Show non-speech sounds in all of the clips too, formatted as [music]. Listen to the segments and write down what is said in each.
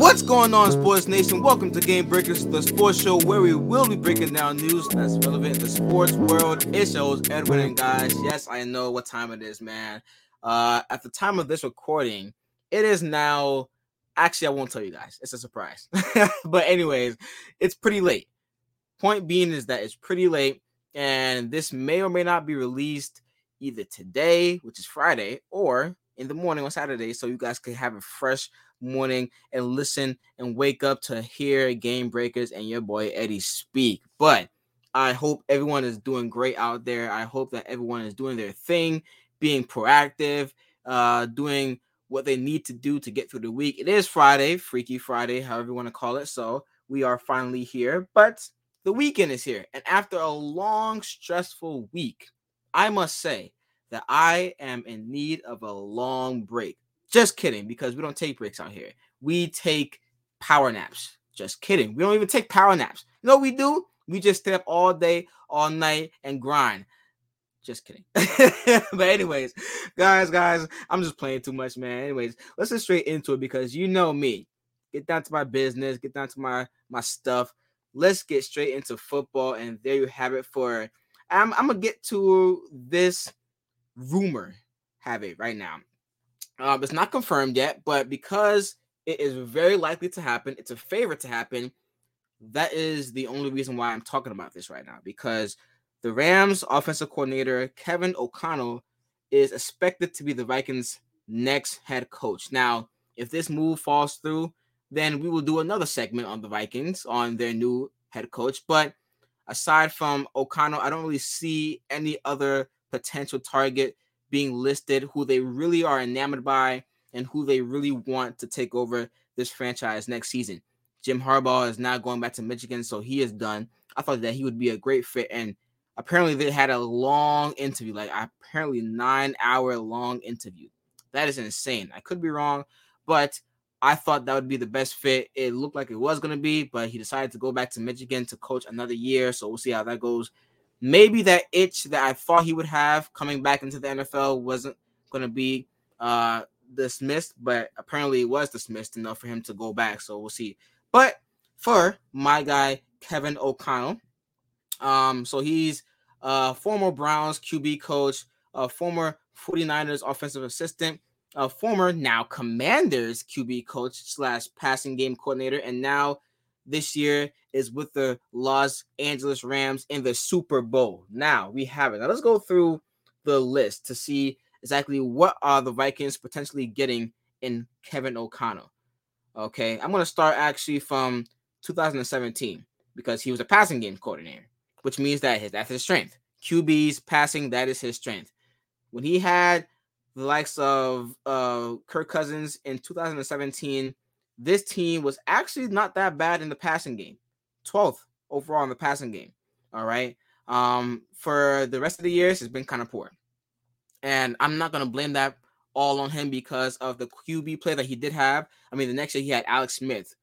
What's going on, Sports Nation? Welcome to Game Breakers, the sports show where we will be breaking down news that's relevant the sports world. It shows Edwin and guys. Yes, I know what time it is, man. Uh, at the time of this recording, it is now. Actually, I won't tell you guys. It's a surprise. [laughs] but anyways, it's pretty late. Point being is that it's pretty late, and this may or may not be released either today, which is Friday, or in the morning on Saturday, so you guys can have a fresh morning and listen and wake up to hear Game Breakers and your boy Eddie speak. But I hope everyone is doing great out there. I hope that everyone is doing their thing, being proactive, uh, doing what they need to do to get through the week. It is Friday, Freaky Friday, however you want to call it. So we are finally here, but the weekend is here. And after a long, stressful week, I must say that I am in need of a long break. Just kidding, because we don't take breaks out here. We take power naps. Just kidding. We don't even take power naps. You know we do? We just stay up all day, all night, and grind. Just kidding. [laughs] but anyways, guys, guys, I'm just playing too much, man. Anyways, let's get straight into it because you know me. Get down to my business, get down to my my stuff. Let's get straight into football, and there you have it. For I'm, I'm gonna get to this rumor have it right now. Um, it's not confirmed yet, but because it is very likely to happen, it's a favorite to happen. That is the only reason why I'm talking about this right now because the Rams offensive coordinator Kevin O'Connell is expected to be the Vikings' next head coach. Now, if this move falls through, then we will do another segment on the Vikings on their new head coach. But aside from O'Connell, I don't really see any other potential target being listed who they really are enamored by and who they really want to take over this franchise next season. Jim Harbaugh is now going back to Michigan, so he is done. I thought that he would be a great fit, and apparently they had a long interview, like apparently nine hour long interview. That is insane. I could be wrong, but I thought that would be the best fit. It looked like it was going to be, but he decided to go back to Michigan to coach another year. So we'll see how that goes maybe that itch that I thought he would have coming back into the NFL wasn't going to be uh, dismissed, but apparently it was dismissed enough for him to go back. So we'll see. But for my guy Kevin O'Connell, um, so he's a former Browns QB coach, a former 49ers offensive assistant, a former now Commanders QB coach slash passing game coordinator, and now this year is with the Los Angeles Rams in the Super Bowl. Now we have it. Now let's go through the list to see exactly what are the Vikings potentially getting in Kevin O'Connell. Okay, I'm to start actually from 2017 because he was a passing game coordinator, which means that his, that's his strength. QB's passing, that is his strength. When he had the likes of uh, Kirk Cousins in 2017, this team was actually not that bad in the passing game. 12th overall in the passing game. All right. Um, for the rest of the years, it's been kind of poor. And I'm not gonna blame that all on him because of the QB play that he did have. I mean, the next year he had Alex Smith.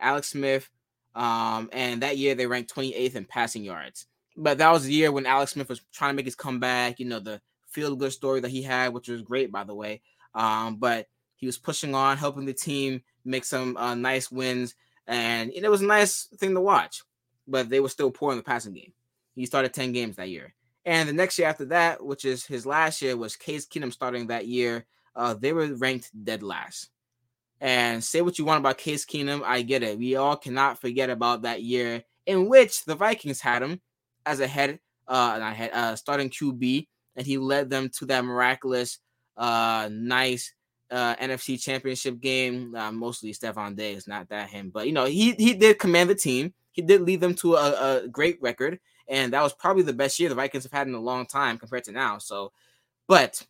Alex Smith, um, and that year they ranked 28th in passing yards. But that was the year when Alex Smith was trying to make his comeback, you know, the feel good story that he had, which was great, by the way. Um, but he was pushing on, helping the team make some uh, nice wins and it was a nice thing to watch. But they were still poor in the passing game. He started 10 games that year. And the next year after that, which is his last year, was Case Keenum starting that year. Uh, they were ranked dead last. And say what you want about Case Keenum, I get it. We all cannot forget about that year in which the Vikings had him as a head, uh, not head, uh, starting QB, and he led them to that miraculous, uh, nice uh, NFC Championship game. Uh, mostly Stefon Diggs, not that him, but you know he he did command the team. He did lead them to a, a great record, and that was probably the best year the Vikings have had in a long time compared to now. So, but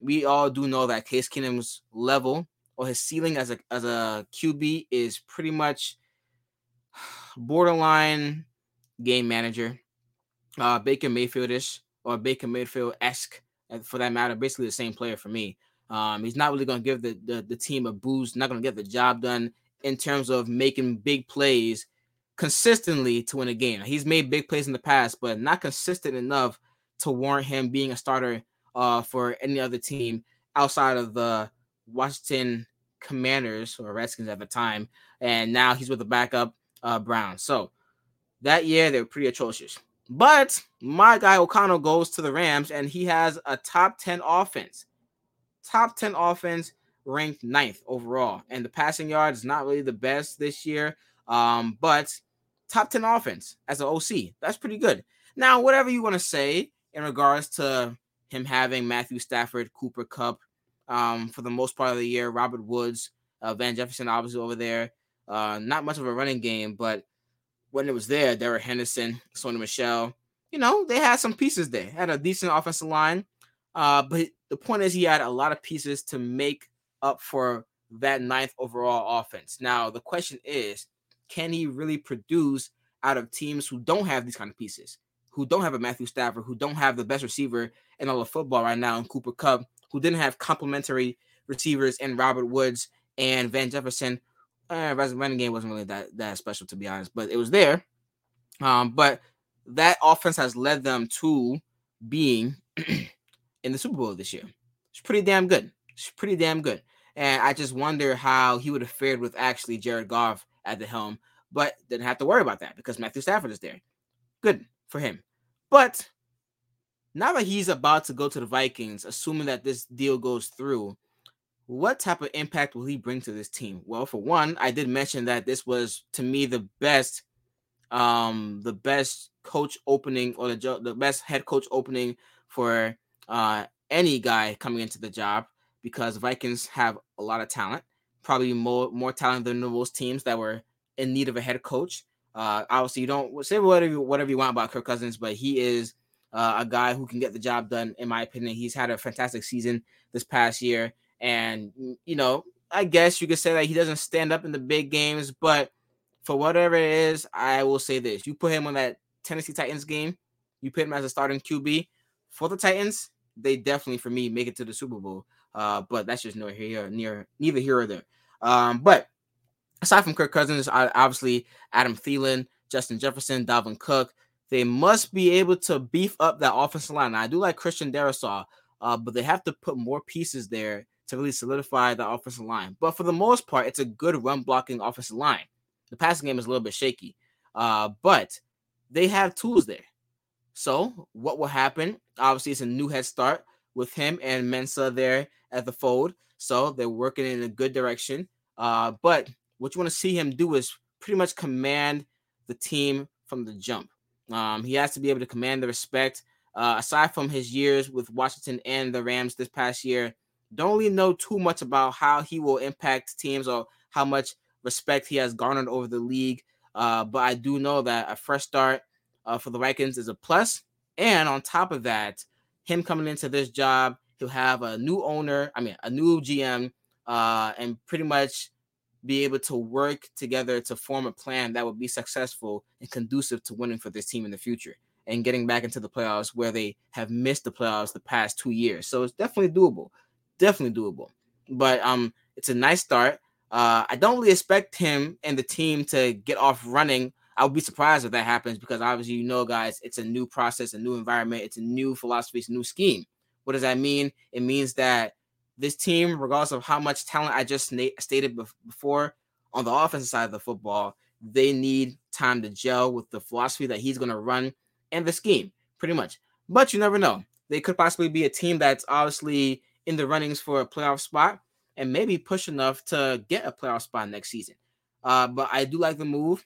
we all do know that Case Keenum's level or his ceiling as a as a QB is pretty much borderline game manager, uh, Baker Mayfieldish or Baker Mayfield esque, for that matter. Basically the same player for me. Um, he's not really going to give the, the, the team a boost, not going to get the job done in terms of making big plays consistently to win a game. He's made big plays in the past, but not consistent enough to warrant him being a starter uh, for any other team outside of the Washington Commanders or Redskins at the time, and now he's with the backup uh, Browns. So that year they were pretty atrocious. But my guy O'Connell goes to the Rams and he has a top 10 offense. Top 10 offense ranked ninth overall. And the passing yard is not really the best this year. Um, but top 10 offense as an OC. That's pretty good. Now, whatever you want to say in regards to him having Matthew Stafford, Cooper Kupp um, for the most part of the year, Robert Woods, uh, Van Jefferson, obviously over there. Uh, not much of a running game, but when it was there, Darrell Henderson, Sony Michel, you know, they had some pieces there. Had a decent offensive line. Uh, but the point is he had a lot of pieces to make up for that ninth overall offense. Now, the question is, can he really produce out of teams who don't have these kind of pieces, who don't have a Matthew Stafford, who don't have the best receiver in all of football right now in Cooper Kupp, who didn't have complementary receivers in Robert Woods and Van Jefferson, uh, running game wasn't really that that special to be honest, but it was there. Um, but that offense has led them to being [clears throat] in the Super Bowl this year. It's pretty damn good. It's pretty damn good. And I just wonder how he would have fared with actually Jared Goff at the helm, but didn't have to worry about that because Matthew Stafford is there. Good for him. But now that he's about to go to the Vikings, assuming that this deal goes through, what type of impact will he bring to this team? Well, for one, I did mention that this was to me the best um the best coach opening or the the best head coach opening for uh any guy coming into the job because Vikings have a lot of talent, probably more more talent than most teams that were in need of a head coach. Uh obviously you don't say whatever whatever you want about Kirk Cousins, but he is uh, a guy who can get the job done in my opinion. He's had a fantastic season this past year and, you know, I guess you could say that he doesn't stand up in the big games, but for whatever it is, I will say this. You put him on that Tennessee Titans game, you put him as a starting QB for the Titans, they definitely, for me, make it to the Super Bowl. Uh, but that's just no here, near neither here or there. Um, but aside from Kirk Cousins, obviously Adam Thielen, Justin Jefferson, Dalvin Cook, they must be able to beef up that offensive line. Now, I do like Christian Darrisaw, uh, but they have to put more pieces there to really solidify the offensive line. But for the most part, it's a good run blocking offensive line. The passing game is a little bit shaky, uh, but they have tools there. So what will happen? Obviously, it's a new head start with him and Mensah there at the fold. So they're working in a good direction. Uh, but what you want to see him do is pretty much command the team from the jump. Um, he has to be able to command the respect. Uh, aside from his years with Washington and the Rams this past year, don't really know too much about how he will impact teams or how much respect he has garnered over the league. Uh, but I do know that a fresh start uh, for the Vikings is a plus. And on top of that, him coming into this job, he'll have a new owner, I mean, a new GM, uh, and pretty much be able to work together to form a plan that would be successful and conducive to winning for this team in the future and getting back into the playoffs where they have missed the playoffs the past two years. So it's definitely doable definitely doable. But um, it's a nice start. Uh, I don't really expect him and the team to get off running. I would be surprised if that happens because obviously, you know, guys, it's a new process, a new environment, it's a new philosophy, it's a new scheme. What does that mean? It means that this team, regardless of how much talent I just stated before on the offensive side of the football, they need time to gel with the philosophy that he's going to run and the scheme, pretty much. But you never know. They could possibly be a team that's obviously in the runnings for a playoff spot and maybe push enough to get a playoff spot next season. Uh, but I do like the move.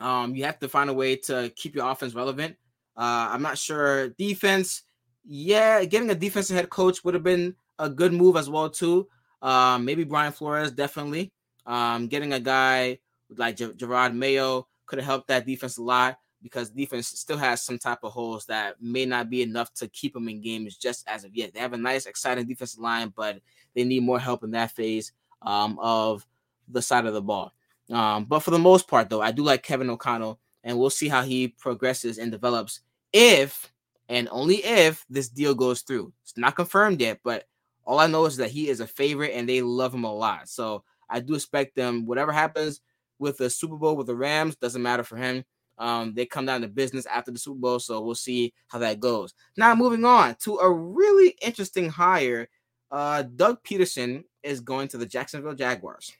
Um, you have to find a way to keep your offense relevant. Uh, I'm not sure defense. Yeah, getting a defensive head coach would have been a good move as well too. Um, maybe Brian Flores definitely. Um, getting a guy like Ger- Jerod Mayo could have helped that defense a lot because defense still has some type of holes that may not be enough to keep them in games just as of yet. They have a nice, exciting defensive line, but they need more help in that phase um, of the side of the ball. Um, but for the most part, though, I do like Kevin O'Connell, and we'll see how he progresses and develops if and only if this deal goes through. It's not confirmed yet, but all I know is that he is a favorite and they love him a lot. So I do expect them, whatever happens with the Super Bowl with the Rams, doesn't matter for him. Um, they come down to business after the Super Bowl, so we'll see how that goes. Now, moving on to a really interesting hire. Uh, Doug Pederson is going to the Jacksonville Jaguars.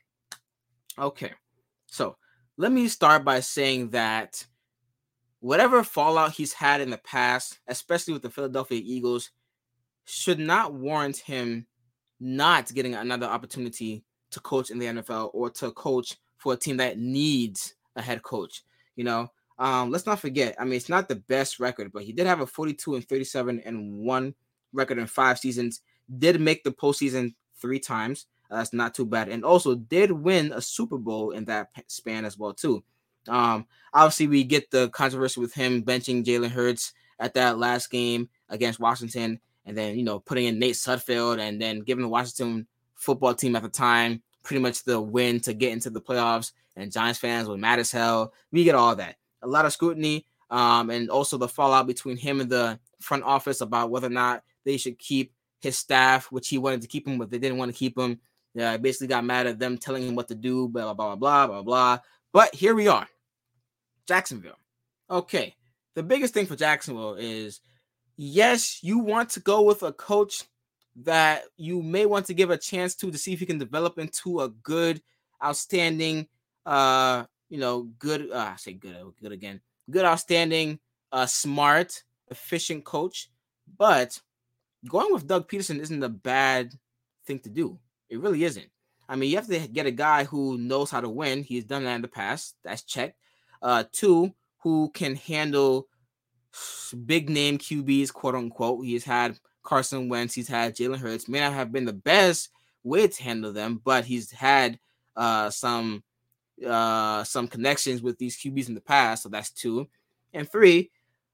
Okay, so let me start by saying that whatever fallout he's had in the past, especially with the Philadelphia Eagles, should not warrant him not getting another opportunity to coach in the NFL or to coach for a team that needs a head coach. You know, um, let's not forget. I mean, it's not the best record, but he did have a 42 and 37 and one record in five seasons. Did make the postseason three times. Uh, that's not too bad, and also did win a Super Bowl in that span as well too. Um, obviously, we get the controversy with him benching Jalen Hurts at that last game against Washington, and then you know putting in Nate Sudfeld, and then giving the Washington football team at the time pretty much the win to get into the playoffs. And Giants fans were mad as hell. We get all that. A lot of scrutiny, um, and also the fallout between him and the front office about whether or not they should keep his staff, which he wanted to keep him, but they didn't want to keep him. Yeah, I basically got mad at them telling him what to do, blah, blah, blah, blah, blah, blah. But here we are. Jacksonville. Okay. The biggest thing for Jacksonville is yes, you want to go with a coach that you may want to give a chance to to see if he can develop into a good, outstanding, uh, you know, good. Uh, I say good, good again, good, outstanding, uh, smart, efficient coach. But going with Doug Pederson isn't a bad thing to do. It really isn't. I mean, you have to get a guy who knows how to win. He's done that in the past. That's checked. Uh, two, who can handle big name QBs, quote unquote. He's had Carson Wentz, he's had Jalen Hurts. May not have been the best way to handle them, but he's had uh, some uh, some connections with these QBs in the past. So that's two. And three,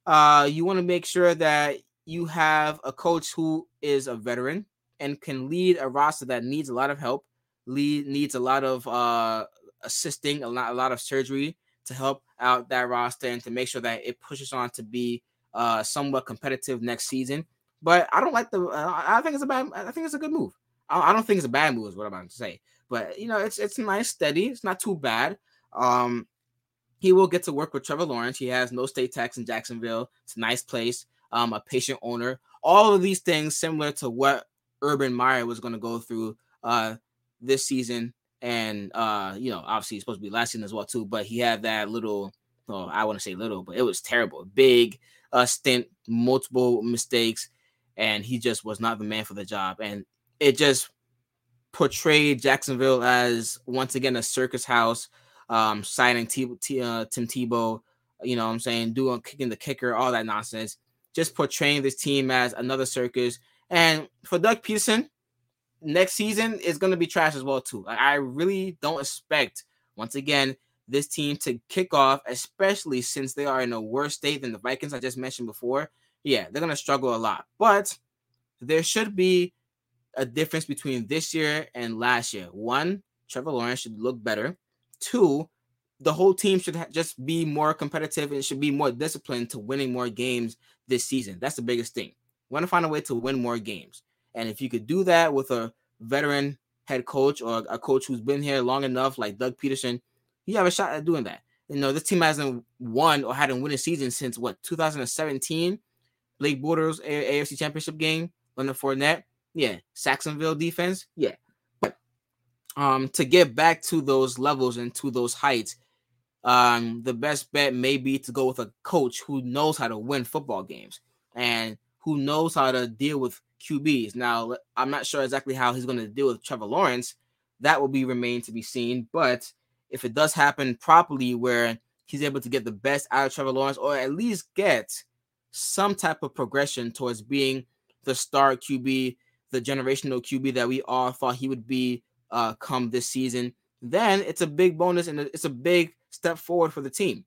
uh, you want to make sure that you have a coach who is a veteran and can lead a roster that needs a lot of help, lead needs a lot of uh, assisting, a lot, a lot of surgery to help out that roster and to make sure that it pushes on to be uh, somewhat competitive next season. But I don't like the. Uh, I think it's a bad. I think it's a good move. I, I don't think it's a bad move. Is what I'm about to say. But you know, it's it's nice, steady. It's not too bad. Um, he will get to work with Trevor Lawrence. He has no state tax in Jacksonville. It's a nice place. Um, a patient owner. All of these things similar to what Urban Meyer was going to go through uh this season, and uh, you know, obviously it's supposed to be last season as well too. But he had that little. Oh, I want to say little, but it was terrible. Big uh stint, multiple mistakes and he just was not the man for the job. And it just portrayed Jacksonville as once again a circus house, um, signing T- T- uh, Tim Tebow, you know what I'm saying, doing kicking the kicker, all that nonsense, just portraying this team as another circus. And for Doug Pederson, next season is going to be trash as well too. I really don't expect once again this team to kick off, especially since they are in a worse state than the Vikings I just mentioned before yeah, they're gonna struggle a lot. But there should be a difference between this year and last year. One, Trevor Lawrence should look better. Two, the whole team should ha- just be more competitive and should be more disciplined to winning more games this season. That's the biggest thing. Want to find a way to win more games. And if you could do that with a veteran head coach or a coach who's been here long enough, like Doug Pederson, you have a shot at doing that. You know, this team hasn't won or had a winning season since what 2017 Blake Bortles A- AFC Championship game, Leonard Fournette, yeah, Sacksonville defense, yeah. But um, to get back to those levels and to those heights, um, the best bet may be to go with a coach who knows how to win football games and who knows how to deal with QBs. Now, I'm not sure exactly how he's going to deal with Trevor Lawrence. That will be remain to be seen. But if it does happen properly, where he's able to get the best out of Trevor Lawrence, or at least get some type of progression towards being the star QB, the generational QB that we all thought he would be uh, come this season, then it's a big bonus and it's a big step forward for the team.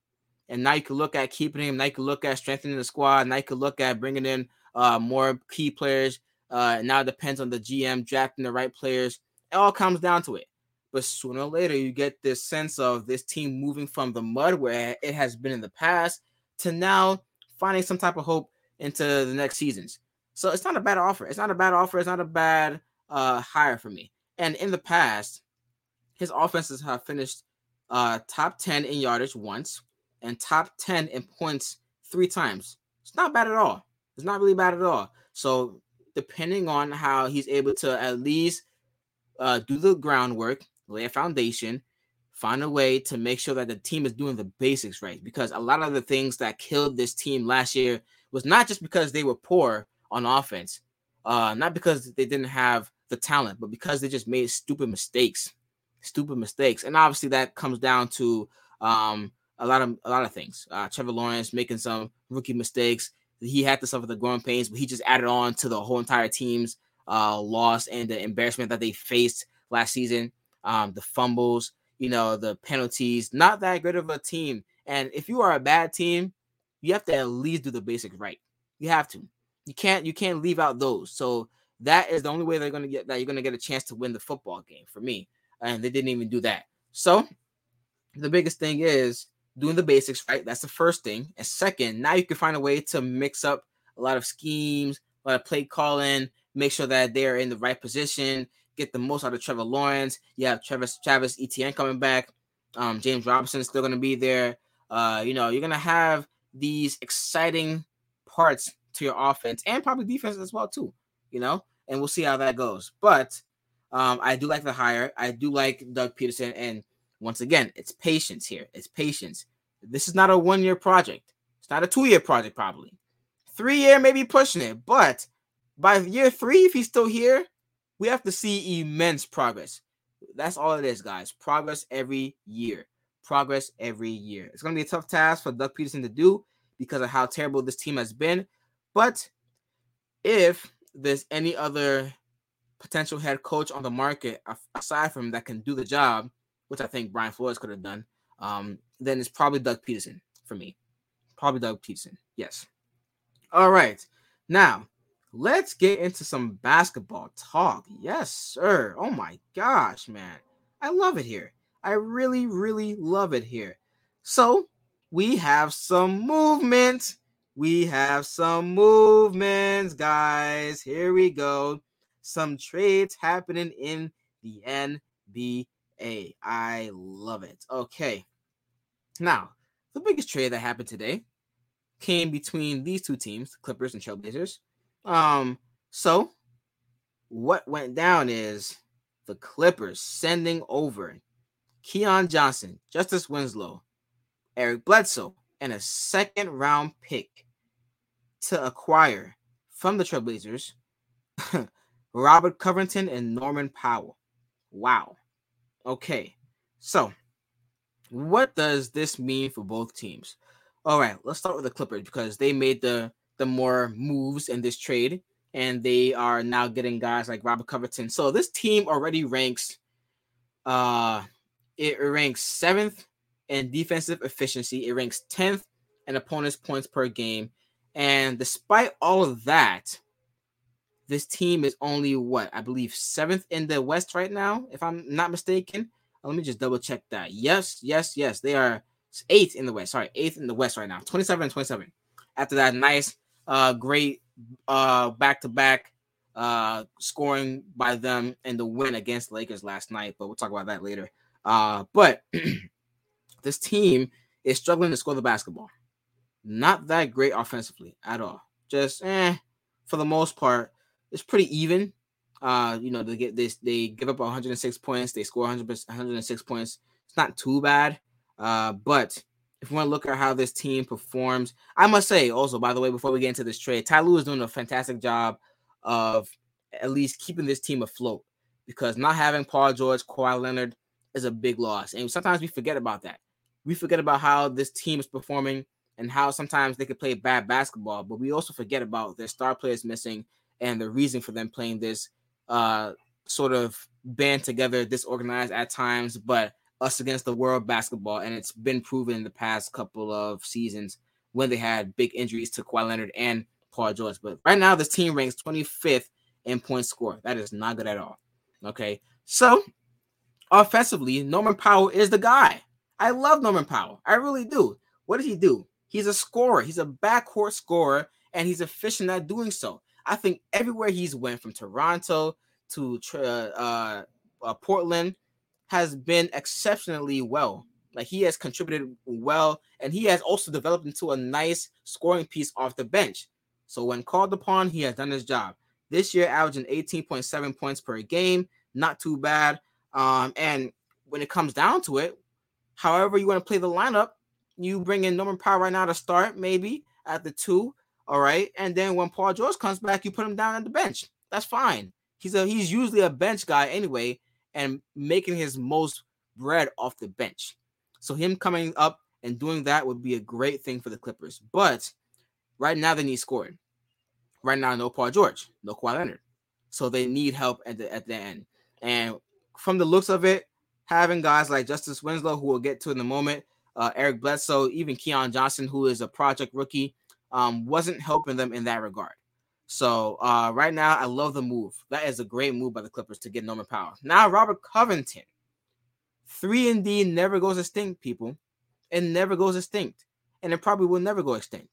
And now you can look at keeping him. Now you can look at strengthening the squad. Now you can look at bringing in uh, more key players. Uh, now it depends on the GM drafting the right players. It all comes down to it. But sooner or later, you get this sense of this team moving from the mud where it has been in the past to now finding some type of hope into the next seasons. So it's not a bad offer. It's not a bad offer. It's not a bad uh, hire for me. And in the past, his offenses have finished uh, top 10 in yardage once and top 10 in points three times. It's not bad at all. It's not really bad at all. So depending on how he's able to at least uh, do the groundwork, lay a foundation, find a way to make sure that the team is doing the basics right. Because a lot of the things that killed this team last year was not just because they were poor on offense, uh, not because they didn't have the talent, but because they just made stupid mistakes, stupid mistakes, and obviously that comes down to um, a lot of a lot of things. Uh, Trevor Lawrence making some rookie mistakes. He had to suffer the growing pains, but he just added on to the whole entire team's uh, loss and the embarrassment that they faced last season. Um, the fumbles, you know, the penalties. Not that good of a team. And if you are a bad team, you have to at least do the basics right. You have to. You can't. You can't leave out those. So that is the only way they're to get that you're to get a chance to win the football game for me. And they didn't even do that. So the biggest thing is doing the basics right. That's the first thing. And second, now you can find a way to mix up a lot of schemes, a lot of play calling, make sure that they're in the right position, get the most out of Trevor Lawrence. You have Travis Travis Etienne coming back. Um, James Robinson is still going to be there. Uh, you know, you're going to have these exciting parts to your offense and probably defense as well too. You know, and we'll see how that goes. But um, I do like the hire. I do like Doug Pederson and once again, it's patience here. It's patience. This is not a one year project. It's not a two year project, probably. Three year, maybe pushing it. But by year three, if he's still here, we have to see immense progress. That's all it is, guys. Progress every year. Progress every year. It's going to be a tough task for Doug Pederson to do because of how terrible this team has been. But if there's any other potential head coach on the market aside from that can do the job, which I think Brian Flores could have done, um, then it's probably Doug Pederson for me. Probably Doug Pederson. Yes. All right. Now, let's get into some basketball talk. Yes, sir. Oh my gosh, man. I love it here. I really, really love it here. So, we have some movement. We have some movements, guys. Here we go. Some trades happening in the NBA. I love it. Okay. Now, the biggest trade that happened today came between these two teams, Clippers and Trailblazers. Um, so what went down is the Clippers sending over Keon Johnson, Justice Winslow, Eric Bledsoe, and a second round pick to acquire from the Trailblazers [laughs] Robert Covington and Norman Powell. Wow. Okay. So, what does this mean for both teams? All right, let's start with the Clippers because they made the the more moves in this trade, and they are now getting guys like Robert Covington. So this team already ranks, uh, it ranks seventh in defensive efficiency. It ranks tenth in opponents' points per game, and despite all of that, this team is only what I believe seventh in the West right now, if I'm not mistaken. Let me just double check that. Yes, yes, yes, they are eighth in the West. Sorry, eighth in the West right now. 27 and 27. After that nice uh, great uh, back-to-back uh, scoring by them in the win against Lakers last night, but we'll talk about that later. Uh, but [clears throat] this team is struggling to score the basketball. Not that great offensively at all. Just eh, for the most part, it's pretty even. Uh, you know, they get this, they give up 106 points, they score 100 106 points. It's not too bad. Uh, but if you want to look at how this team performs, I must say also, by the way, before we get into this trade, Ty Lue is doing a fantastic job of at least keeping this team afloat because not having Paul George, Kawhi Leonard is a big loss. And sometimes we forget about that. We forget about how this team is performing and how sometimes they could play bad basketball, but we also forget about their star players missing and the reason for them playing this uh, sort of band together, disorganized at times, but us against the world basketball, and it's been proven in the past couple of seasons when they had big injuries to Kawhi Leonard and Paul George. But right now, this team ranks 25th in points score. That is not good at all. Okay, so offensively, Norman Powell is the guy. I love Norman Powell. I really do. What does he do? He's a scorer. He's a backcourt scorer, and he's efficient at doing so. I think everywhere he's went, from Toronto to uh, uh, Portland, has been exceptionally well. Like he has contributed well, and he has also developed into a nice scoring piece off the bench. So when called upon, he has done his job. This year, averaging 18.7 points per game, not too bad. Um, and when it comes down to it, however you want to play the lineup, you bring in Norman Powell right now to start, maybe at the two. All right. And then when Paul George comes back, you put him down at the bench. That's fine. He's a he's usually a bench guy anyway, and making his most bread off the bench. So him coming up and doing that would be a great thing for the Clippers. But right now they need scoring. Right now, no Paul George, no Kawhi Leonard. So they need help at the at the end. And from the looks of it, having guys like Justice Winslow, who we'll get to in a moment, uh, Eric Bledsoe, even Keon Johnson, who is a project rookie, um, wasn't helping them in that regard. So uh, right now, I love the move. That is a great move by the Clippers to get Norman Powell. Now, Robert Covington, three and D never goes extinct, people. It never goes extinct, and it probably will never go extinct.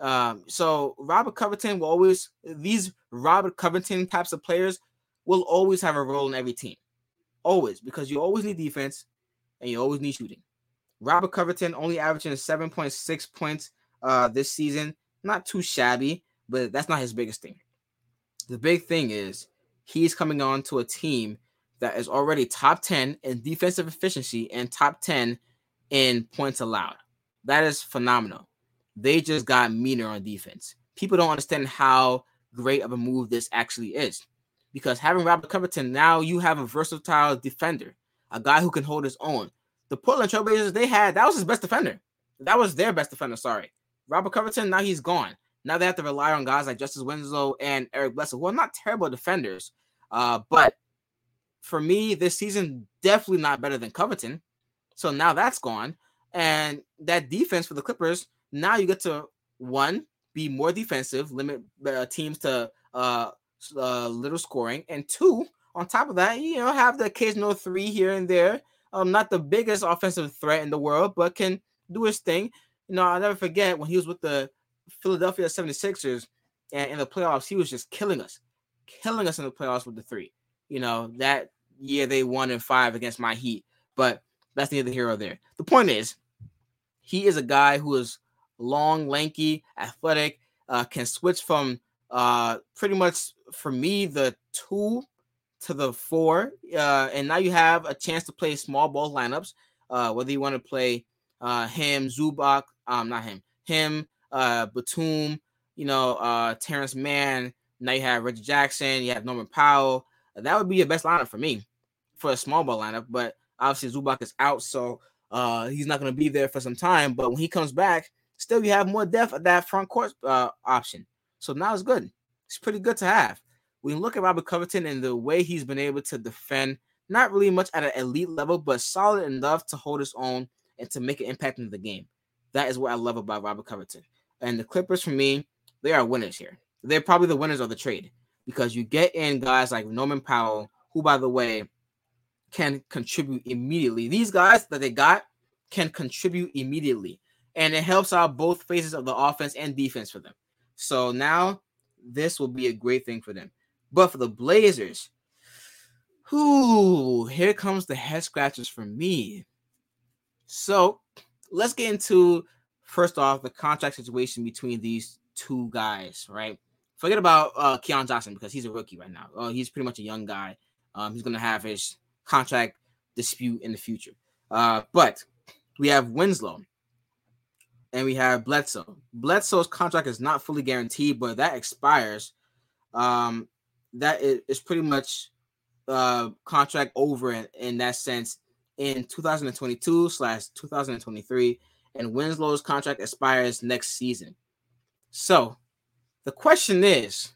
Um, so Robert Covington will always these Robert Covington types of players will always have a role in every team, always because you always need defense and you always need shooting. Robert Covington only averaging 7.6 points uh, this season, not too shabby, but that's not his biggest thing. The big thing is he's coming on to a team that is already top 10 in defensive efficiency and top 10 in points allowed. That is phenomenal. They just got meaner on defense. People don't understand how great of a move this actually is. Because having Robert Covington, now you have a versatile defender, a guy who can hold his own. The Portland Trailblazers, they had that was his best defender. That was their best defender. Sorry. Robert Covington, now he's gone. Now they have to rely on guys like Justice Winslow and Eric Bledsoe, who are not terrible defenders. Uh, but for me, this season, definitely not better than Covington. So now that's gone. And that defense for the Clippers, now you get to one be more defensive, limit uh, teams to uh, uh, little scoring, and two, on top of that, you know, have the occasional three here and there. Um, not the biggest offensive threat in the world, but can do his thing. You know, I'll never forget when he was with the Philadelphia 76ers and in the playoffs, he was just killing us, killing us in the playoffs with the three. You know, that year they won in five against my Heat, but that's neither here or there. The point is, he is a guy who is long, lanky, athletic, uh, can switch from uh, pretty much for me the two to the four, uh, and now you have a chance to play small ball lineups. Uh, whether you want to play uh, him, Zubac, um, not him, him, uh, Batum, you know, uh, Terance Mann. Now you have Reggie Jackson, you have Norman Powell. That would be your best lineup for me for a small ball lineup. But obviously Zubac is out, so uh, he's not going to be there for some time. But when he comes back, still you have more depth at that front court uh, option. So now it's good. It's pretty good to have. We look at Robert Covington and the way he's been able to defend, not really much at an elite level, but solid enough to hold his own and to make an impact in the game. That is what I love about Robert Covington. And the Clippers, for me, they are winners here. They're probably the winners of the trade because you get in guys like Norman Powell, who, by the way, can contribute immediately. These guys that they got can contribute immediately and it helps out both phases of the offense and defense for them. So now this will be a great thing for them. But for the Blazers, whoo, here comes the head scratchers for me. So let's get into first off the contract situation between these two guys, right? Forget about uh Keon Johnson because he's a rookie right now. Uh, he's pretty much a young guy. Um, he's gonna have his contract dispute in the future. Uh, but we have Winslow and we have Bledsoe. Bledsoe's contract is not fully guaranteed, but that expires. Um, that is, pretty much uh contract over in, in that sense in 2022 slash 2023, and Winslow's contract expires next season. So the question is,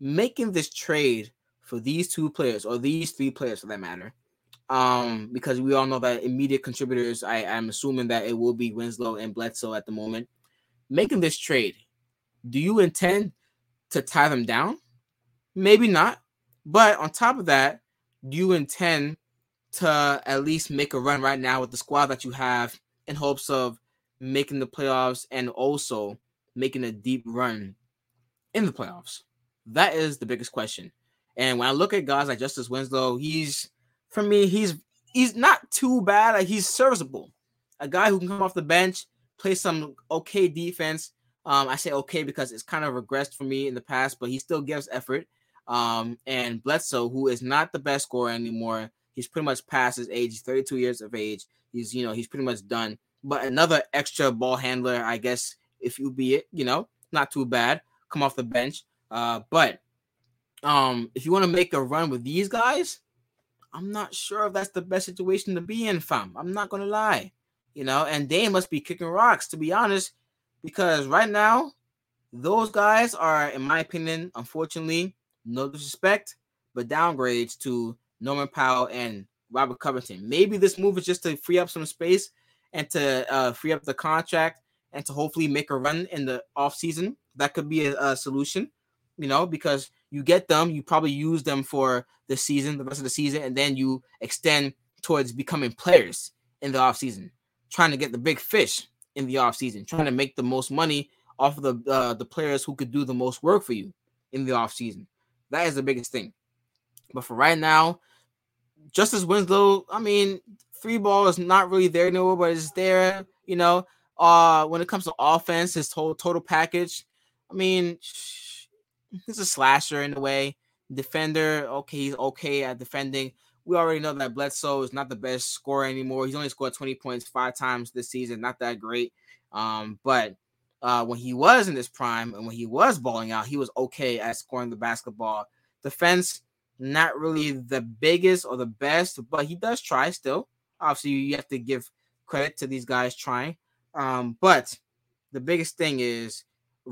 making this trade for these two players or these three players for that matter um, because we all know that immediate contributors, I, am assuming that it will be Winslow and Bledsoe at the moment. Making this trade, do you intend to tie them down? Maybe not. But on top of that, do you intend to at least make a run right now with the squad that you have in hopes of making the playoffs and also making a deep run in the playoffs? That is the biggest question. And when I look at guys like Justice Winslow, he's for me, he's he's not too bad. Like he's serviceable. A guy who can come off the bench, play some okay defense. Um, I say okay because it's kind of regressed for me in the past, but he still gives effort. Um, and Bledsoe, who is not the best scorer anymore, he's pretty much past his age. He's 32 years of age. He's, you know, he's pretty much done. But another extra ball handler, I guess, if you be it, you know, not too bad. Come off the bench. Uh, but um, if you want to make a run with these guys, I'm not sure if that's the best situation to be in, fam. I'm not gonna lie, you know. And they must be kicking rocks, to be honest, because right now, those guys are, in my opinion, unfortunately, no disrespect, but downgrades to Norman Powell and Robert Covington. Maybe this move is just to free up some space and to uh, free up the contract and to hopefully make a run in the off season. That could be a, a solution, you know, because you get them, you probably use them for the season, the rest of the season, and then you extend towards becoming players in the off season, trying to get the big fish in the off season, trying to make the most money off of the uh, the players who could do the most work for you in the off season. That is the biggest thing. But for right now, Justice Winslow, I mean, free ball is not really there anymore, but it's there. You know, uh, when it comes to offense, his whole total package, I mean. He's a slasher in a way. Defender, okay, he's okay at defending. We already know that Bledsoe is not the best scorer anymore. He's only scored 20 points five times this season, not that great. Um, but uh, when he was in his prime and when he was balling out, he was okay at scoring the basketball. Defense, not really the biggest or the best, but he does try still. Obviously, you have to give credit to these guys trying. Um, but the biggest thing is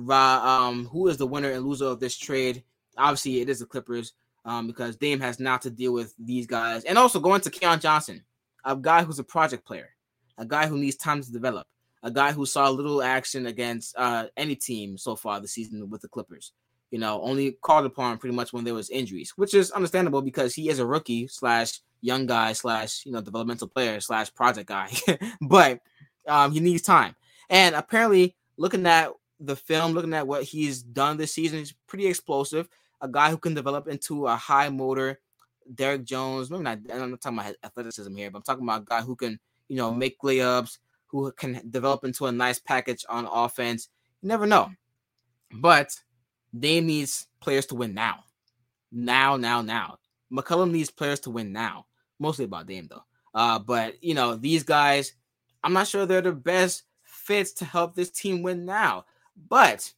um, who is the winner and loser of this trade? Obviously, it is the Clippers um, because Dame has not to deal with these guys. And also going to Keon Johnson, a guy who's a project player, a guy who needs time to develop, a guy who saw little action against uh, any team so far this season with the Clippers. You know, only called upon pretty much when there was injuries, which is understandable because he is a rookie slash young guy slash you know developmental player slash project guy. [laughs] but um, he needs time. And apparently, looking at the film, looking at what he's done this season, he's pretty explosive. A guy who can develop into a high motor, Derrick Jones. Maybe not. I'm not talking about athleticism here, but I'm talking about a guy who can, you know, make layups, who can develop into a nice package on offense. You never know. But Dame needs players to win now. Now, now, now. McCollum needs players to win now. Mostly about Dame though. Uh, but you know, these guys, I'm not sure they're the best fits to help this team win now. But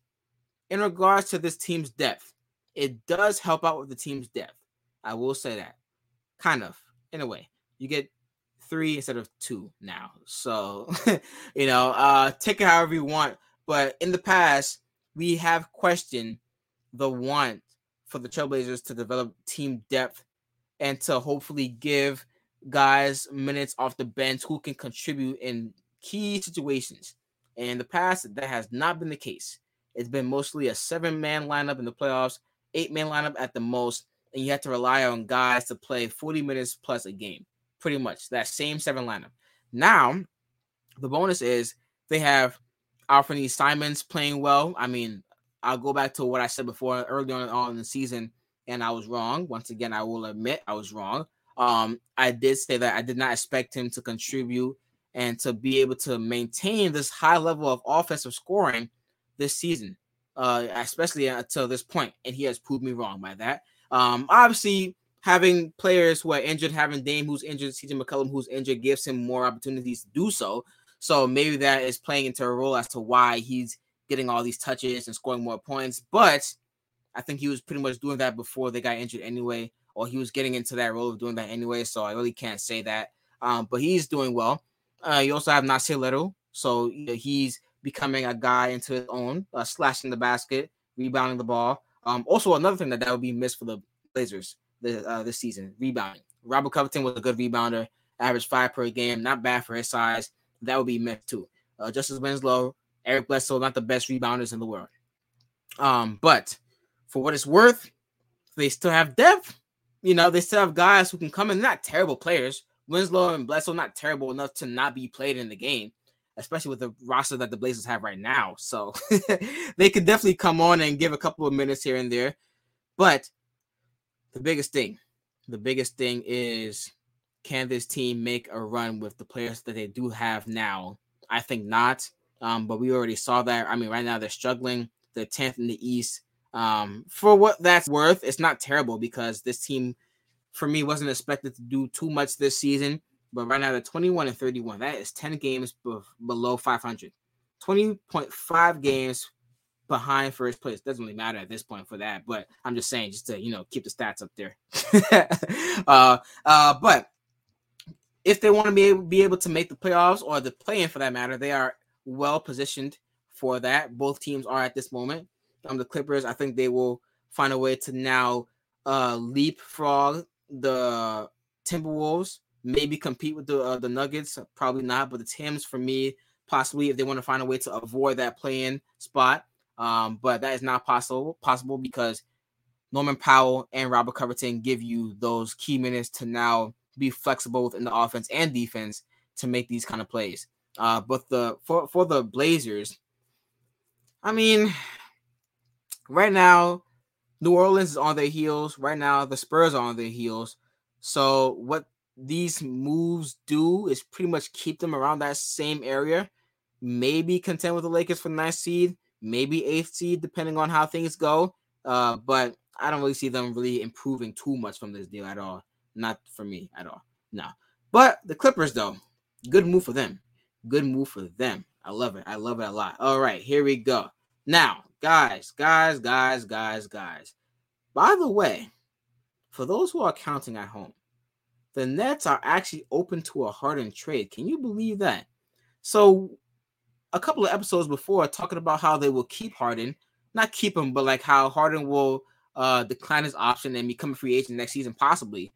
in regards to this team's depth, it does help out with the team's depth. I will say that. Kind of, in a way. You get three instead of two now. So, [laughs] you know, uh take it however you want. But in the past, we have questioned the want for the Trailblazers to develop team depth and to hopefully give guys minutes off the bench who can contribute in key situations. And in the past, that has not been the case. It's been mostly a seven man lineup in the playoffs, eight man lineup at the most, and you have to rely on guys to play 40 minutes plus a game, pretty much that same seven lineup. Now, the bonus is they have Anfernee Simons playing well. I mean, I'll go back to what I said before early on, on in the season, and I was wrong. Once again, I will admit I was wrong. Um, I did say that I did not expect him to contribute and to be able to maintain this high level of offensive scoring this season, uh, especially until this point. And he has proved me wrong by that. Um, obviously, having players who are injured, having Dame who's injured, CJ McCollum who's injured, gives him more opportunities to do so. So maybe that is playing into a role as to why he's getting all these touches and scoring more points. But I think he was pretty much doing that before they got injured anyway, or he was getting into that role of doing that anyway. So I really can't say that. Um, but he's doing well. Uh, you also have Nassir Little, so you know, he's becoming a guy into his own, uh, slashing the basket, rebounding the ball. Um, also another thing that that would be missed for the Blazers this, uh, this season, rebounding. Robert Covington was a good rebounder, averaged five per game, not bad for his size. That would be missed too. Uh, Justice Winslow, Eric Bledsoe, not the best rebounders in the world. Um, but for what it's worth, they still have depth. You know, they still have guys who can come in, not terrible players, Winslow and Bledsoe not terrible enough to not be played in the game, especially with the roster that the Blazers have right now. So [laughs] they could definitely come on and give a couple of minutes here and there. But the biggest thing, the biggest thing is can this team make a run with the players that they do have now? I think not. Um, but we already saw that. I mean, right now they're struggling. They're 10th in the East. Um, for what that's worth, it's not terrible because this team, for me, wasn't expected to do too much this season. But right now, they're 21 and 31. That is 10 games be- below 500. 20.5 games behind first place. Doesn't really matter at this point for that, but I'm just saying, just to you know, keep the stats up there. [laughs] uh, uh, but if they want to be able, be able to make the playoffs or the play-in for that matter, they are well positioned for that. Both teams are at this moment. Um, the Clippers, I think they will find a way to now uh, leapfrog the Timberwolves. Maybe compete with the uh, the Nuggets, probably not. But the Tims, for me, possibly if they want to find a way to avoid that play-in spot. Um, but that is not possible possible because Norman Powell and Robert Covington give you those key minutes to now be flexible within the offense and defense to make these kind of plays. Uh, but the for for the Blazers, I mean, right now, New Orleans is on their heels. Right now, the Spurs are on their heels. So what these moves do is pretty much keep them around that same area. Maybe contend with the Lakers for the ninth seed, maybe eighth seed, depending on how things go. Uh, but I don't really see them really improving too much from this deal at all. Not for me at all. No. But the Clippers, though, good move for them. Good move for them. I love it. I love it a lot. All right, here we go. Now, guys, guys, guys, guys, guys. By the way, for those who are counting at home, the Nets are actually open to a Harden trade. Can you believe that? So, a couple of episodes before, talking about how they will keep Harden, not keep him, but like how Harden will uh, decline his option and become a free agent next season, possibly.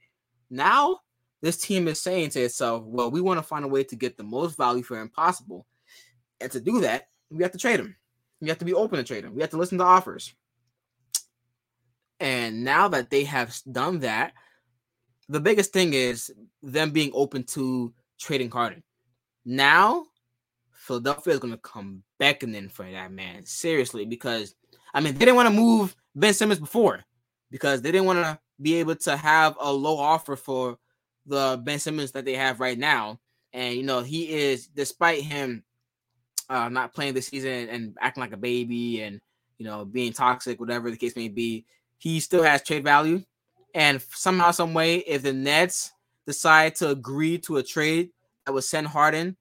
Now, this team is saying to itself, well, we want to find a way to get the most value for him possible. And to do that, we have to trade him. We have to be open to trade him. We have to listen to offers. And now that they have done that, the biggest thing is them being open to trading Harden. Now, Philadelphia is going to come beckoning for that man. Seriously, because I mean, they didn't want to move Ben Simmons before because they didn't want to be able to have a low offer for the Ben Simmons that they have right now. And you know, he is despite him uh, not playing this season and acting like a baby and you know being toxic, whatever the case may be, he still has trade value. And somehow, some way, if the Nets decide to agree to a trade that would send Harden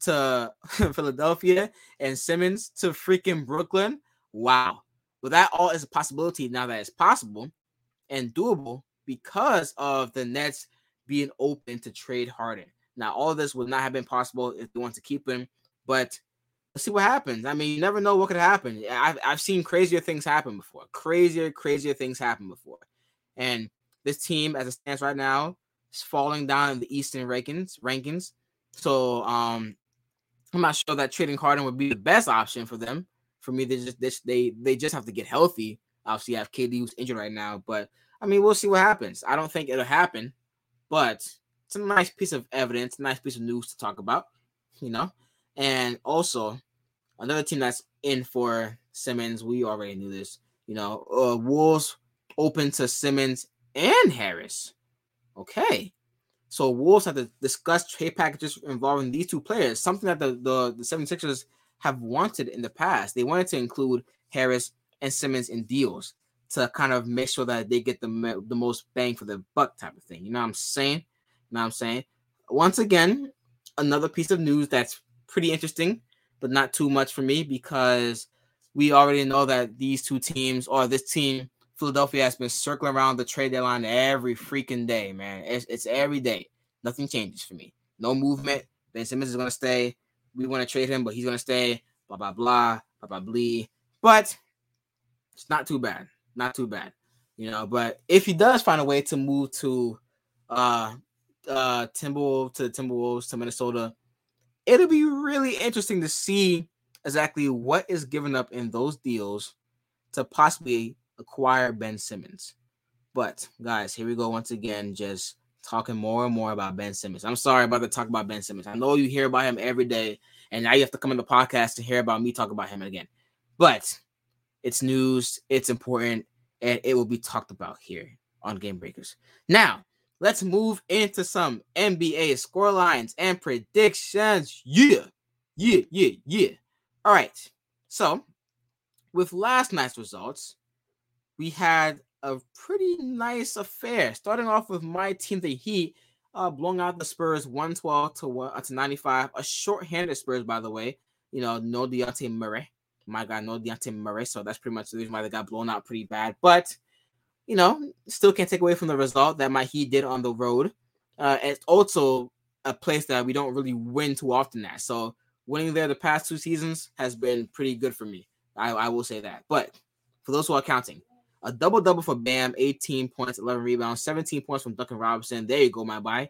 to [laughs] Philadelphia and Simmons to freaking Brooklyn, wow. Well, that all is a possibility now that it's possible and doable because of the Nets being open to trade Harden. Now, all this would not have been possible if they want to keep him, but let's see what happens. I mean, you never know what could happen. I've, I've seen crazier things happen before, crazier, crazier things happen before. And this team, as it stands right now, is falling down in the Eastern rankings. Rankings. So um, I'm not sure that trading Harden would be the best option for them. For me, they just they they, they just have to get healthy. Obviously, I have KD who's injured right now, but I mean, we'll see what happens. I don't think it'll happen, but it's a nice piece of evidence, nice piece of news to talk about, you know. And also, another team that's in for Simmons, we already knew this, you know, uh, Wolves open to Simmons and Harris. Okay. So Wolves have to discuss trade packages involving these two players, something that the, the, the 76ers have wanted in the past. They wanted to include Harris and Simmons in deals to kind of make sure that they get the, the most bang for the buck type of thing. You know what I'm saying? You know what I'm saying? Once again, another piece of news that's pretty interesting, but not too much for me because we already know that these two teams or this team, Philadelphia, has been circling around the trade deadline every freaking day, man. It's, it's every day. Nothing changes for me. No movement. Ben Simmons is going to stay. We want to trade him, but he's going to stay. Blah, blah, blah, blah, blah, blah. But it's not too bad. Not too bad. You know, but if he does find a way to move to uh uh Timberwolves to the Timberwolves to Minnesota, it'll be really interesting to see exactly what is given up in those deals to possibly acquire Ben Simmons. But guys, here we go once again, just talking more and more about Ben Simmons. I'm sorry about to talk about Ben Simmons. I know you hear about him every day, and now you have to come in the podcast to hear about me talk about him again. But it's news, it's important, and it will be talked about here on Game Breakers. Now, let's move into some NBA score lines and predictions. Yeah, yeah, yeah, yeah. All right. So, with last night's results, we had a pretty nice affair. Starting off with my team, the Heat, uh, blowing out the Spurs 112 to, uh, to 95. A short-handed Spurs, by the way. You know, no Dejounte Murray. My God, no Dejounte Murray. So that's pretty much the reason why they got blown out pretty bad. But, you know, still can't take away from the result that my Heat did on the road. Uh, it's also a place that we don't really win too often at. So winning there the past two seasons has been pretty good for me. I, I will say that. But for those who are counting, a double double for Bam, 18 points, 11 rebounds, 17 points from Duncan Robinson. There you go, my boy.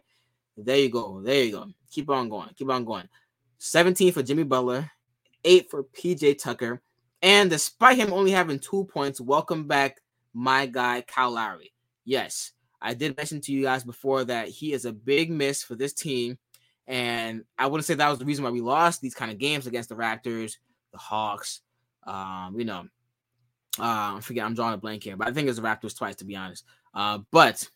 There you go. There you go. Keep on going. Keep on going. 17 for Jimmy Butler, 8 for PJ Tucker. And despite him only having two points, welcome back my guy, Kyle Lowry. Yes, I did mention to you guys before that he is a big miss for this team. And I wouldn't say that was the reason why we lost these kind of games against the Raptors, the Hawks, um, you know, uh, I forget, I'm drawing a blank here, but I think it was the Raptors twice, to be honest. Uh, but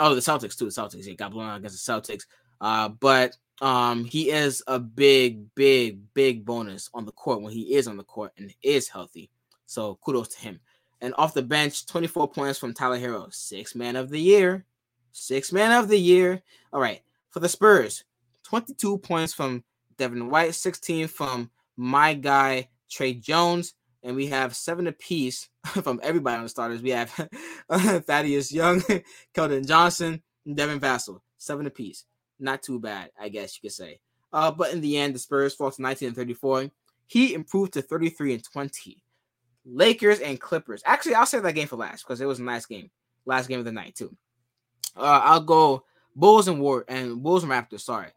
oh, the Celtics too. The Celtics, he got blown out against the Celtics. Uh, but um, he is a big, big, big bonus on the court when he is on the court and is healthy. So kudos to him. And off the bench, 24 points from Tyler Herro, six man of the year, six man of the year. All right, for the Spurs, 22 points from Derrick White, 16 from my guy Tre Jones, and we have seven apiece [laughs] from everybody on the starters. We have [laughs] Thaddeus Young, [laughs] Keldon Johnson, and Devin Vassell, seven apiece. Not too bad, I guess you could say. Uh, but in the end, the Spurs fall to 19 and 34. He improved to 33 and 20. Lakers and Clippers. Actually, I'll save that game for last because it was a nice game. Last game of the night, too. Uh, I'll go Bulls and War and Bulls and Raptors. Sorry.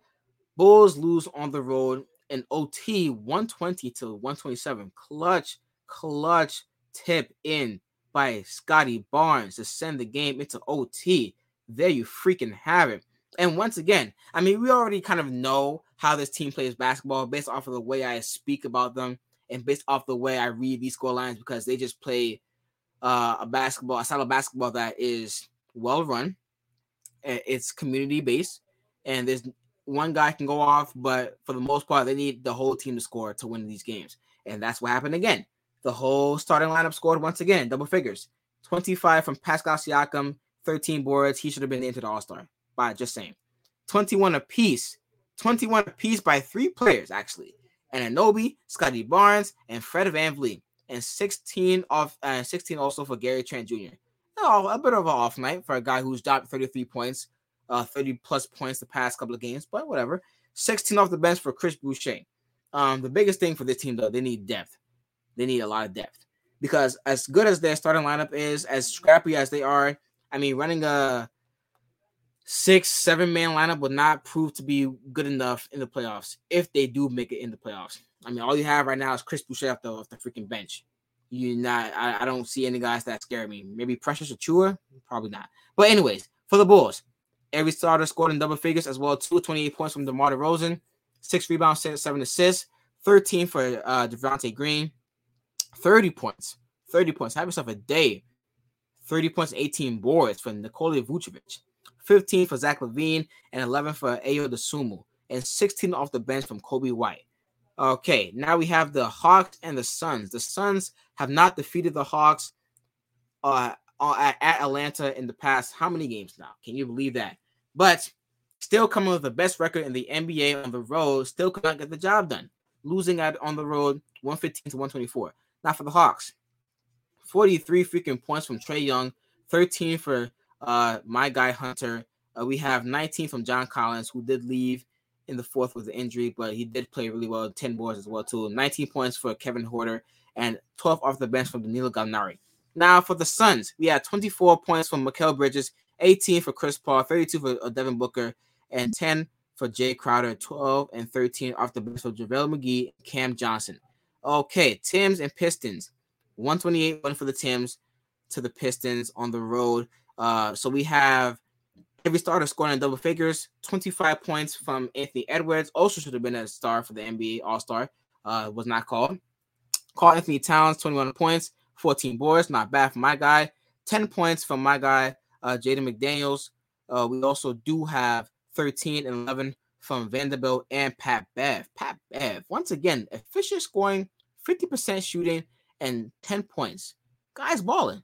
Bulls lose on the road in OT 120 to 127. Clutch clutch tip in by Scottie Barnes to send the game into OT. There you freaking have it. And once again, I mean, we already kind of know how this team plays basketball based off of the way I speak about them and based off the way I read these score lines because they just play uh, a basketball, a style of basketball that is well run. It's community based, and there's one guy can go off, but for the most part, they need the whole team to score to win these games, and that's what happened again. The whole starting lineup scored once again, double figures. 25 from Pascal Siakam, 13 boards. He should have been into the All Star. By just saying, 21 apiece. 21 apiece by three players actually. And Anunoby, Scottie Barnes, and Fred VanVleet. And 16 off, uh, 16 also for Gary Trent Jr. Oh, a bit of an off night for a guy who's dropped 33 points, uh, 30 plus points the past couple of games, but whatever. 16 off the bench for Chris Boucher. Um, the biggest thing for this team, though, they need depth they need a lot of depth because as good as their starting lineup is, as scrappy as they are, I mean, running a six, seven man lineup would not prove to be good enough in the playoffs if they do make it in the playoffs. I mean, all you have right now is Chris Boucher off the, off the freaking bench. You not, I, I, don't see any guys that scare me. Maybe Precious Achiuwa, probably not. But anyways, for the Bulls, every starter scored in double figures as well. Two 28 points from DeMar DeRozan, six rebounds, seven assists, 13 for uh, Javonte Green, 30 points. 30 points. Have yourself a day. 30 points, 18 boards for Nikola Vucevic. 15 for Zach LaVine, and 11 for Ayo Dosunmu, and 16 off the bench from Coby White. Okay, now we have the Hawks and the Suns. The Suns have not defeated the Hawks uh, at, at Atlanta in the past. How many games now? Can you believe that? But still coming with the best record in the NBA on the road, still could not get the job done. Losing at on the road 115 to 124. Now for the Hawks, 43 freaking points from Trae Young, 13 for uh, my guy Hunter. Uh, we have 19 from John Collins, who did leave in the fourth with an injury, but he did play really well, 10 boards as well too. 19 points for Kevin Huerter and 12 off the bench from Danilo Gallinari. Now for the Suns, we had 24 points from Mikal Bridges, 18 for Chris Paul, 32 for uh, Devin Booker, and 10 for Jae Crowder, 12 and 13 off the bench for JaVale McGee, and Cam Johnson. Okay, Tims and Pistons. 128 one for the Tims to the Pistons on the road. Uh, so we have every starter scoring in double figures. 25 points from Anthony Edwards. Also should have been a star for the NBA All Star. Uh, was not called. Karl-Anthony Towns, 21 points, 14 boards. Not bad for my guy. 10 points from my guy, uh, Jaden McDaniels. Uh, we also do have 13 and 11 from Vanderbilt and Pat Bev. Pat Bev, once again, efficient scoring, 50% shooting, and 10 points. Guys balling.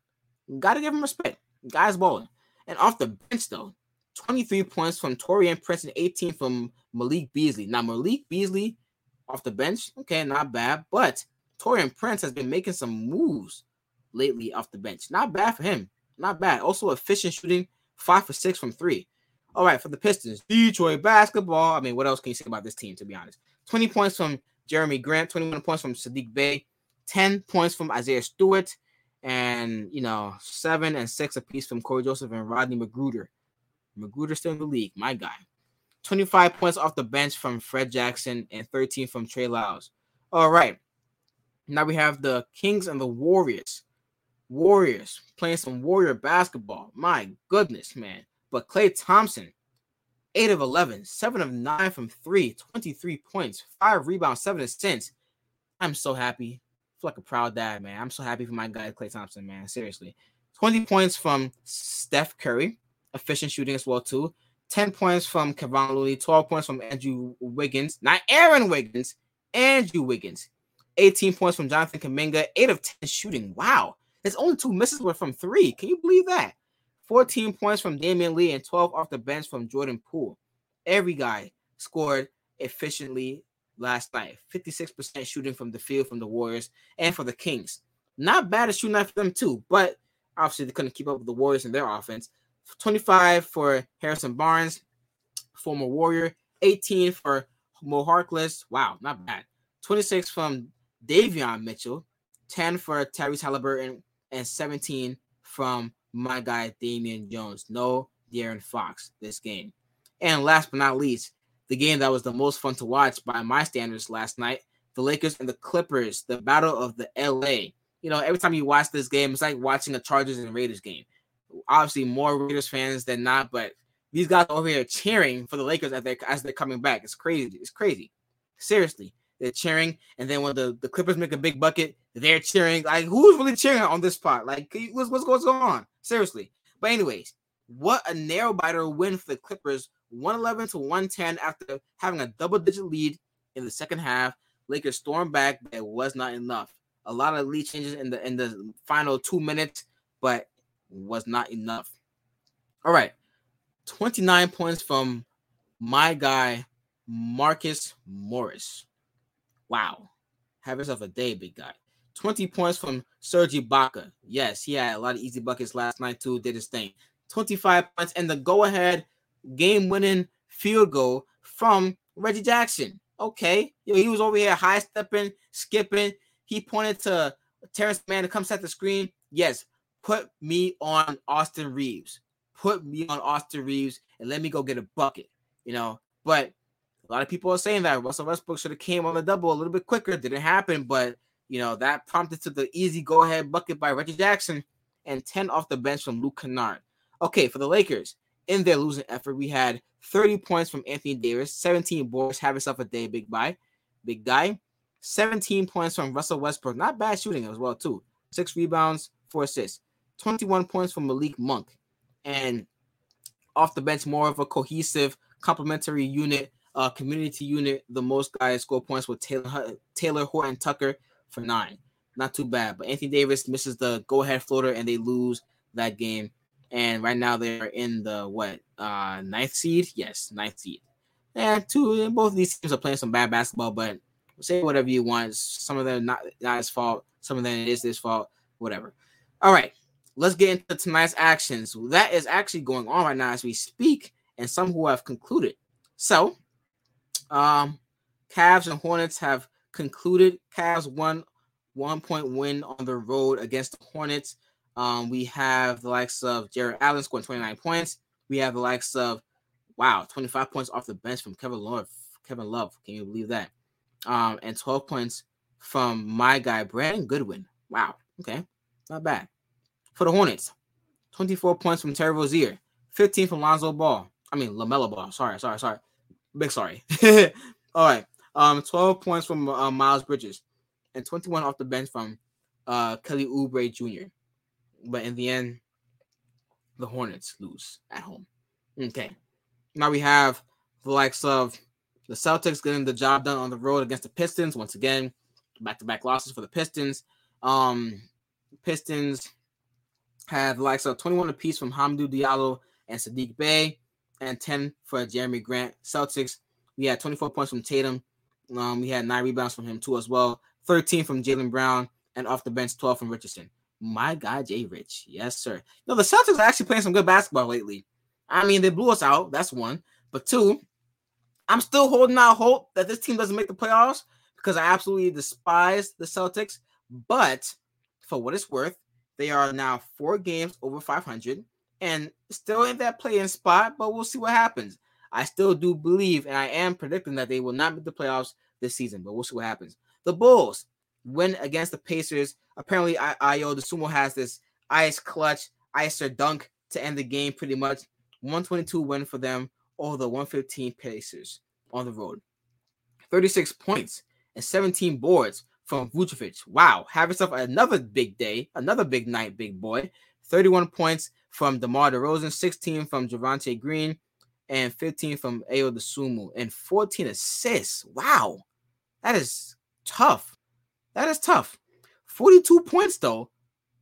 Gotta give him respect. Guys balling. And off the bench, though, 23 points from Taurean Prince and 18 from Malik Beasley. Now, Malik Beasley off the bench, okay, not bad. But Taurean Prince has been making some moves lately off the bench. Not bad for him. Not bad. Also, efficient shooting, five for six from three. All right, for the Pistons, Detroit basketball. I mean, what else can you say about this team, to be honest? 20 points from Jerami Grant, 21 points from Saddiq Bey, 10 points from Isaiah Stewart, and, you know, seven and six apiece from Cory Joseph and Rodney McGruder. McGruder still in the league, my guy. 25 points off the bench from Fred Jackson and 13 from Trey Lyles. All right. Now we have the Kings and the Warriors. Warriors playing some Warrior basketball. My goodness, man. But Klay Thompson, 8 of 11, 7 of 9 from 3, 23 points, 5 rebounds, 7 assists. I'm so happy. Feel like a proud dad, man. I'm so happy for my guy, Klay Thompson, man. Seriously. 20 points from Steph Curry, efficient shooting as well, too. 10 points from Kevon Looney, 12 points from Andrew Wiggins, not Aaron Wiggins, Andrew Wiggins. 18 points from Jonathan Kuminga, 8 of 10 shooting. Wow. His only two misses were from three. Can you believe that? 14 points from Damion Lee and 12 off the bench from Jordan Poole. Every guy scored efficiently last night. 56% shooting from the field from the Warriors and for the Kings. Not bad at shooting night for them, too, but obviously they couldn't keep up with the Warriors and their offense. 25 for Harrison Barnes, former Warrior. 18 for Mo Harkless. Wow, not bad. 26 from Davion Mitchell. 10 for Tyrese Halliburton. and 17 from my guy Damian Jones. No De'Aaron Fox this game. And last but not least, the game that was the most fun to watch by my standards last night, the Lakers and the Clippers, the battle of the LA. You know, every time you watch this game, it's like watching a Chargers and Raiders game. Obviously, more Raiders fans than not, but these guys over here cheering for the Lakers as they're as they're coming back. It's crazy. It's crazy. Seriously. They're cheering, and then when the, the Clippers make a big bucket, they're cheering. Like, who's really cheering on this part? Like, what's, what's, going on? Seriously. But anyways, what a narrow biter win for the Clippers, 111 to 110 after having a double digit lead in the second half. Lakers stormed back, but it was not enough. A lot of lead changes in the in the final two minutes, but was not enough. All right, 29 points from my guy Marcus Morris. Wow. Have yourself a day, big guy. 20 points from Serge Ibaka. Yes, he had a lot of easy buckets last night, too. Did his thing. 25 points and the go ahead game winning field goal from Reggie Jackson. Okay. Yo, he was over here high stepping, skipping. He pointed to Terance Mann to come set the screen. Yes, put me on Austin Reaves. Put me on Austin Reaves and let me go get a bucket. You know, but a lot of people are saying that Russell Westbrook should have came on the double a little bit quicker. Didn't happen, but you know that prompted to the easy go ahead bucket by Reggie Jackson and 10 off the bench from Luke Kennard. Okay, for the Lakers, in their losing effort, we had 30 points from Anthony Davis, 17 boards, have yourself a day, big guy, big guy. 17 points from Russell Westbrook, not bad shooting as well too. Six rebounds, four assists. 21 points from Malik Monk, and off the bench, more of a cohesive, complementary unit uh, community unit, the most guys score points with Taylor Taylor Horton Tucker for nine. Not too bad, but Anthony Davis misses the go ahead floater and they lose that game. And right now they're in the what uh ninth seed? Yes, ninth seed. And two both of these teams are playing some bad basketball, but say whatever you want. Some of them not not his fault, some of them is his fault, whatever. All right, let's get into tonight's actions. That is actually going on right now as we speak, and some who have concluded. So um, Cavs and Hornets have concluded. Cavs won one point win on the road against the Hornets. Um, we have the likes of Jarrett Allen scoring 29 points. We have the likes of wow, 25 points off the bench from Kevin Love. Kevin Love, can you believe that? Um, and 12 points from my guy Brandon Goodwin. Wow, okay, not bad. For the Hornets, 24 points from Terry Rozier, 15 from Lonzo Ball. I mean Lamelo Ball. Sorry, sorry, sorry. Big sorry. [laughs] All right. Um, 12 points from uh, Miles Bridges and 21 off the bench from uh, Kelly Oubre Jr. But in the end, the Hornets lose at home. Okay. Now we have the likes of the Celtics getting the job done on the road against the Pistons. Once again, back to back losses for the Pistons. Um, Pistons had likes of 21 apiece from Hamidou Diallo and Saddiq Bey, and 10 for Jerami Grant. Celtics, we had 24 points from Tatum. Um, we had nine rebounds from him too as well. 13 from Jaylen Brown, and off the bench 12 from Richardson. My guy Jay Rich, yes sir. No, the Celtics are actually playing some good basketball lately. I mean, they blew us out. That's one. But two, I'm still holding out hope that this team doesn't make the playoffs because I absolutely despise the Celtics. But for what it's worth, they are now four games over 500 and still in that playing spot, but we'll see what happens. I still do believe, and I am predicting that they will not make the playoffs this season, but we'll see what happens. The Bulls win against the Pacers. Apparently, Ayo Dosunmu has this ice clutch, ice or dunk to end the game pretty much. 122 win for them over the 115 Pacers on the road. 36 points and 17 boards from Vucevic. Wow, have yourself another big day, another big night, big boy. 31 points from DeMar DeRozan, 16 from Javonte Green, and 15 from Ayo Dosunmu, and 14 assists. Wow, that is tough. That is tough. 42 points though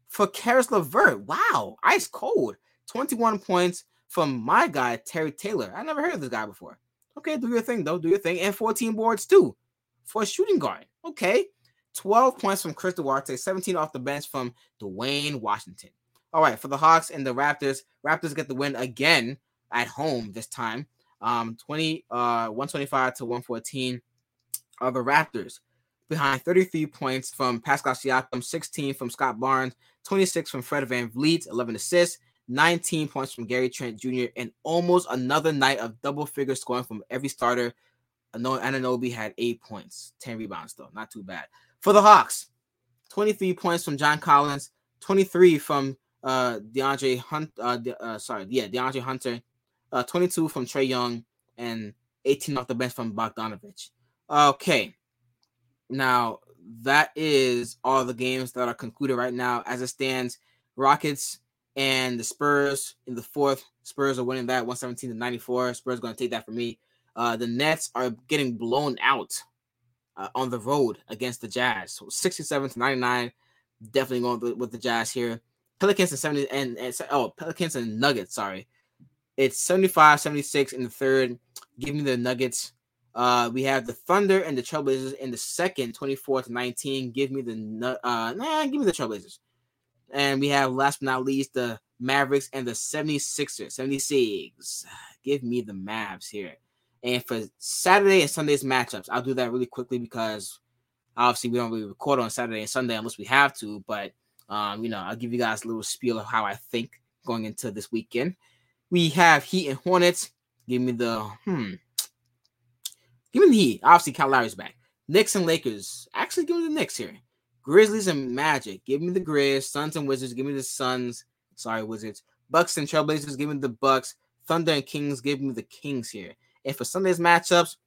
for Caris LeVert. Wow, ice cold. 21 points from my guy Terry Taylor. I never heard of this guy before. Okay, do your thing though. Do your thing, and 14 boards too for a shooting guard. Okay, 12 points from Chris Duarte, 17 off the bench from Duane Washington. All right, for the Hawks and the Raptors, Raptors get the win again at home this time. Um, 20 uh 125 to 114 are the Raptors behind 33 points from Pascal Siakam, 16 from Scott Barnes, 26 from Fred VanVleet, 11 assists, 19 points from Gary Trent Jr., and almost another night of double figure scoring from every starter. Anunoby had eight points, 10 rebounds, though. Not too bad. For the Hawks, 23 points from John Collins, 23 from uh DeAndre Hunt, uh, De, uh sorry, yeah, DeAndre Hunter, uh 22 from Trae Young, and 18 off the bench from Bogdanovich. Okay. Now that is all the games that are concluded right now as it stands. Rockets and the Spurs in the fourth. Spurs are winning that 117 to 94. Spurs going to take that for me. Uh, the Nets are getting blown out uh, on the road against the Jazz. So 67 to 99. Definitely going with, the Jazz here. Pelicans and 70 and, and oh Pelicans and Nuggets, sorry. It's 75 76 in the third. Give me the Nuggets. Uh, we have the Thunder and the Trailblazers in the second, 24 to 19. Give me the uh nah, give me the Trailblazers. And we have last but not least the Mavericks and the 76ers. 76. Give me the Mavs here. And for Saturday and Sunday's matchups, I'll do that really quickly because obviously we don't really record on Saturday and Sunday unless we have to. But um, you know, I'll give you guys a little spiel of how I think going into this weekend. We have Heat and Hornets. Give me the hmm. Give me the. Obviously, Kyle Lowry's back. Knicks and Lakers. Actually, give me the Knicks here. Grizzlies and Magic. Give me the Grizz. Suns and Wizards. Give me the Suns. Sorry, Wizards. Bucks and Trailblazers. Give me the Bucks. Thunder and Kings. Give me the Kings here. And for Sunday's matchups,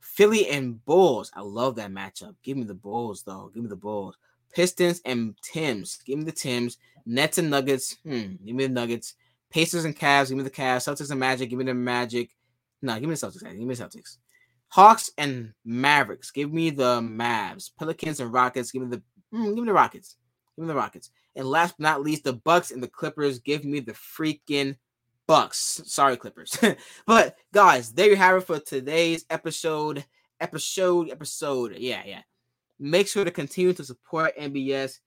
Philly and Bulls. I love that matchup. Give me the Bulls, though. Give me the Bulls. Pistons and Tims. Give me the Tims. Nets and Nuggets. Hmm. Give me the Nuggets. Pacers and Cavs. Give me the Cavs. Celtics and Magic. Give me the Magic. No, give me the Celtics. Give me the Celtics. Hawks and Mavericks. Give me the Mavs. Pelicans and Rockets. Give me the mm, give me the Rockets. Give me the Rockets. And last but not least, the Bucks and the Clippers. Give me the freaking Bucks. Sorry, Clippers. [laughs] but guys, there you have it for today's episode. Episode, episode. Yeah, yeah. Make sure to continue to support NBS,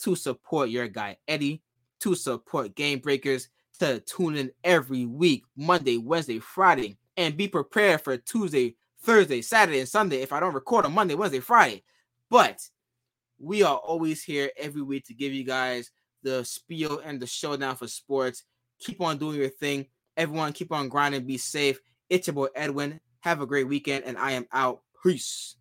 to support your guy Eddie, to support Game Breakers, to tune in every week, Monday, Wednesday, Friday, and be prepared for Tuesday, Thursday, Saturday, and Sunday if I don't record on Monday, Wednesday, Friday. But we are always here every week to give you guys the spiel and the showdown for sports. Keep on doing your thing. Everyone, keep on grinding. Be safe. It's your boy Edwin. Have a great weekend, and I am out. Peace.